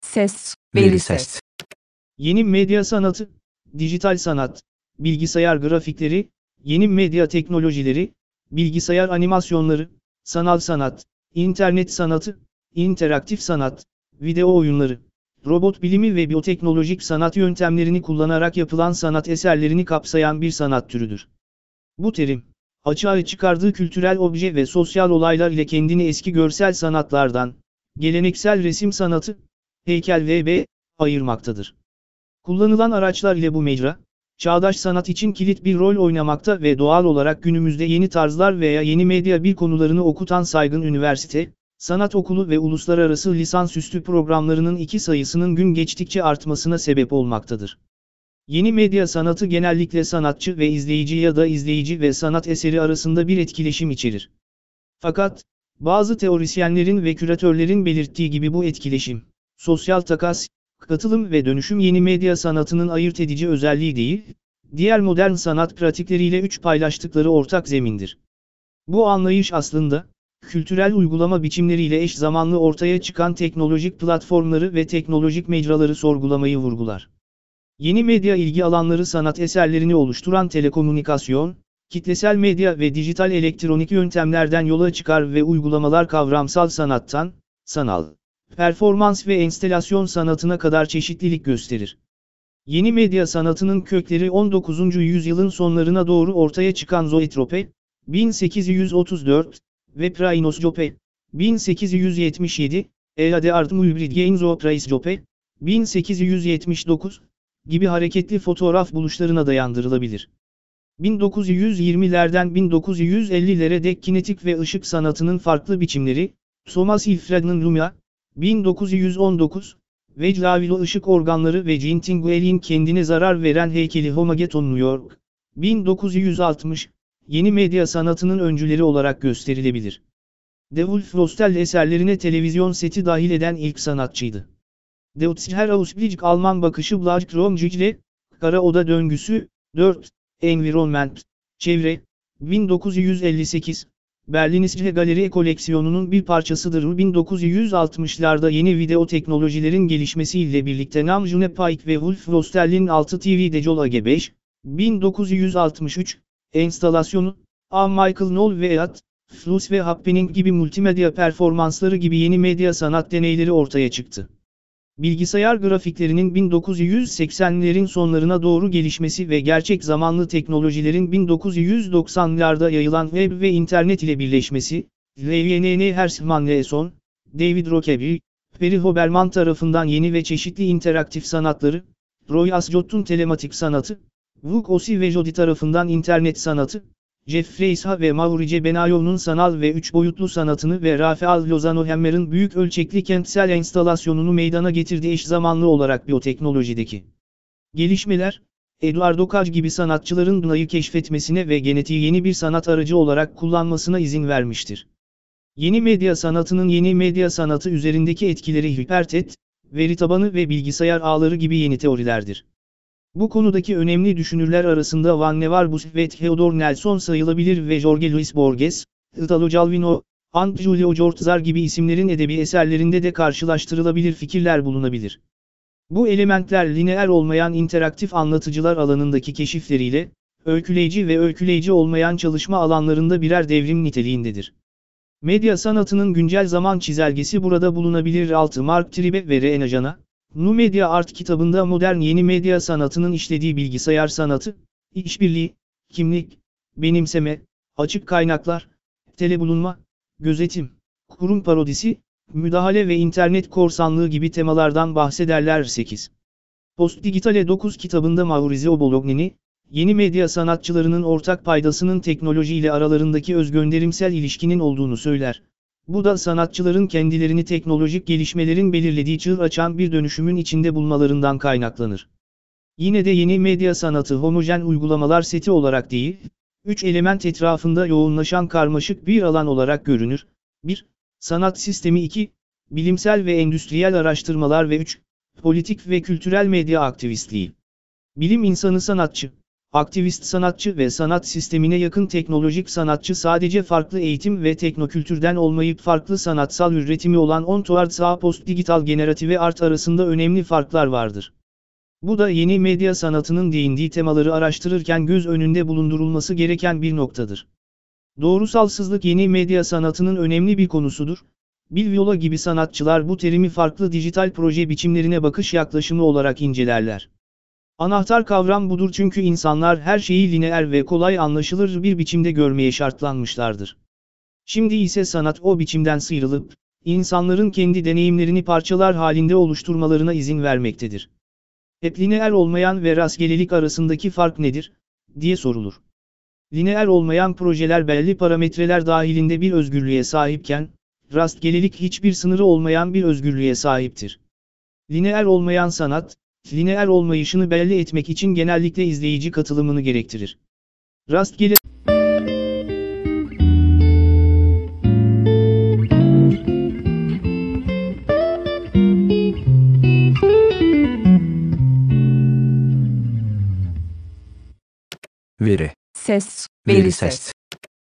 Ses, veri ses. Yeni medya sanatı, dijital sanat, bilgisayar grafikleri, yeni medya teknolojileri, bilgisayar animasyonları, sanal sanat, internet sanatı, interaktif sanat, video oyunları, robot bilimi ve biyoteknolojik sanat yöntemlerini kullanarak yapılan sanat eserlerini kapsayan bir sanat türüdür. Bu terim, açığa çıkardığı kültürel obje ve sosyal olaylar ile kendini eski görsel sanatlardan, geleneksel resim sanatı, heykel vb. ayırmaktadır. Kullanılan araçlar ile bu mecra, çağdaş sanat için kilit bir rol oynamakta ve doğal olarak günümüzde yeni tarzlar veya yeni medya bir konularını okutan saygın üniversite, sanat okulu ve uluslararası lisansüstü programlarının iki sayısının gün geçtikçe artmasına sebep olmaktadır. Yeni medya sanatı genellikle sanatçı ve izleyici ya da izleyici ve sanat eseri arasında bir etkileşim içerir. Fakat, bazı teorisyenlerin ve küratörlerin belirttiği gibi bu etkileşim, sosyal takas, katılım ve dönüşüm yeni medya sanatının ayırt edici özelliği değil, diğer modern sanat pratikleriyle üç paylaştıkları ortak zemindir. Bu anlayış aslında, kültürel uygulama biçimleriyle eş zamanlı ortaya çıkan teknolojik platformları ve teknolojik mecraları sorgulamayı vurgular. Yeni medya ilgi alanları sanat eserlerini oluşturan telekomünikasyon, kitlesel medya ve dijital elektronik yöntemlerden yola çıkar ve uygulamalar kavramsal sanattan, sanal, performans ve enstelasyon sanatına kadar çeşitlilik gösterir. Yeni medya sanatının kökleri 19. yüzyılın sonlarına doğru ortaya çıkan Zoetrope, 1834 ve Prainos Jope, 1877, Eade Art Mulbridgenzo Praisjope, 1879 gibi hareketli fotoğraf buluşlarına dayandırılabilir. 1920'lerden 1950'lere dek kinetik ve ışık sanatının farklı biçimleri, Thomas Hilfred'in Lumia, 1919, ve Lavilo ışık organları ve Jean Tinguely'in kendine zarar veren heykeli Homageton New York, 1960, yeni medya sanatının öncüleri olarak gösterilebilir. De Wolf Rostel eserlerine televizyon seti dahil eden ilk sanatçıydı. Deutscher Ausblick Alman bakışı Blachkrom Kara Oda Döngüsü, 4, Environment, Çevre, 1958, Berlin İsrail Galeri koleksiyonunun bir parçasıdır. 1960'larda yeni video teknolojilerin gelişmesiyle birlikte Nam June Pike ve Wolf Rostell'in 6 TV Dejol AG5, 1963, enstalasyonu, A. Michael Knoll ve At, Flus ve Happening gibi multimedya performansları gibi yeni medya sanat deneyleri ortaya çıktı. Bilgisayar grafiklerinin 1980'lerin sonlarına doğru gelişmesi ve gerçek zamanlı teknolojilerin 1990'larda yayılan web ve internet ile birleşmesi, LYNN Hersman Leeson, David Rockaby, Perry Hoberman tarafından yeni ve çeşitli interaktif sanatları, Roy Ascot'un telematik sanatı, Vuk Osi ve Jody tarafından internet sanatı, Jeffrey Isha ve Maurice Benayov'un sanal ve üç boyutlu sanatını ve Rafael Lozano Hemmer'ın büyük ölçekli kentsel enstalasyonunu meydana getirdiği eş zamanlı olarak biyoteknolojideki gelişmeler, Eduardo Kaj gibi sanatçıların GNA'yı keşfetmesine ve genetiği yeni bir sanat aracı olarak kullanmasına izin vermiştir. Yeni medya sanatının yeni medya sanatı üzerindeki etkileri hipertet, veri tabanı ve bilgisayar ağları gibi yeni teorilerdir. Bu konudaki önemli düşünürler arasında Van Nevar ve Theodor Nelson sayılabilir ve Jorge Luis Borges, Italo Calvino, Ant Julio Cortázar gibi isimlerin edebi eserlerinde de karşılaştırılabilir fikirler bulunabilir. Bu elementler lineer olmayan interaktif anlatıcılar alanındaki keşifleriyle, öyküleyici ve öyküleyici olmayan çalışma alanlarında birer devrim niteliğindedir. Medya sanatının güncel zaman çizelgesi burada bulunabilir 6 Mark Tribe ve René Jana, Nu Media Art kitabında modern yeni medya sanatının işlediği bilgisayar sanatı, işbirliği, kimlik, benimseme, açık kaynaklar, telebulunma, gözetim, kurum parodisi, müdahale ve internet korsanlığı gibi temalardan bahsederler 8. Post Digitale 9 kitabında Maurizio Bolognini, yeni medya sanatçılarının ortak paydasının teknoloji ile aralarındaki özgönderimsel ilişkinin olduğunu söyler. Bu da sanatçıların kendilerini teknolojik gelişmelerin belirlediği çığ açan bir dönüşümün içinde bulmalarından kaynaklanır. Yine de yeni medya sanatı homojen uygulamalar seti olarak değil, üç element etrafında yoğunlaşan karmaşık bir alan olarak görünür. 1. Sanat sistemi 2. Bilimsel ve endüstriyel araştırmalar ve 3. Politik ve kültürel medya aktivistliği. Bilim insanı sanatçı, aktivist sanatçı ve sanat sistemine yakın teknolojik sanatçı sadece farklı eğitim ve teknokültürden olmayıp farklı sanatsal üretimi olan ontoart sağ post digital generative art arasında önemli farklar vardır. Bu da yeni medya sanatının değindiği temaları araştırırken göz önünde bulundurulması gereken bir noktadır. Doğrusalsızlık yeni medya sanatının önemli bir konusudur. Bill Viola gibi sanatçılar bu terimi farklı dijital proje biçimlerine bakış yaklaşımı olarak incelerler. Anahtar kavram budur çünkü insanlar her şeyi lineer ve kolay anlaşılır bir biçimde görmeye şartlanmışlardır. Şimdi ise sanat o biçimden sıyrılıp, insanların kendi deneyimlerini parçalar halinde oluşturmalarına izin vermektedir. Hep lineer olmayan ve rastgelelik arasındaki fark nedir, diye sorulur. Lineer olmayan projeler belli parametreler dahilinde bir özgürlüğe sahipken, rastgelelik hiçbir sınırı olmayan bir özgürlüğe sahiptir. Lineer olmayan sanat, lineer olmayışını belli etmek için genellikle izleyici katılımını gerektirir. Rastgele veri, Ses, veri veri ses, ses.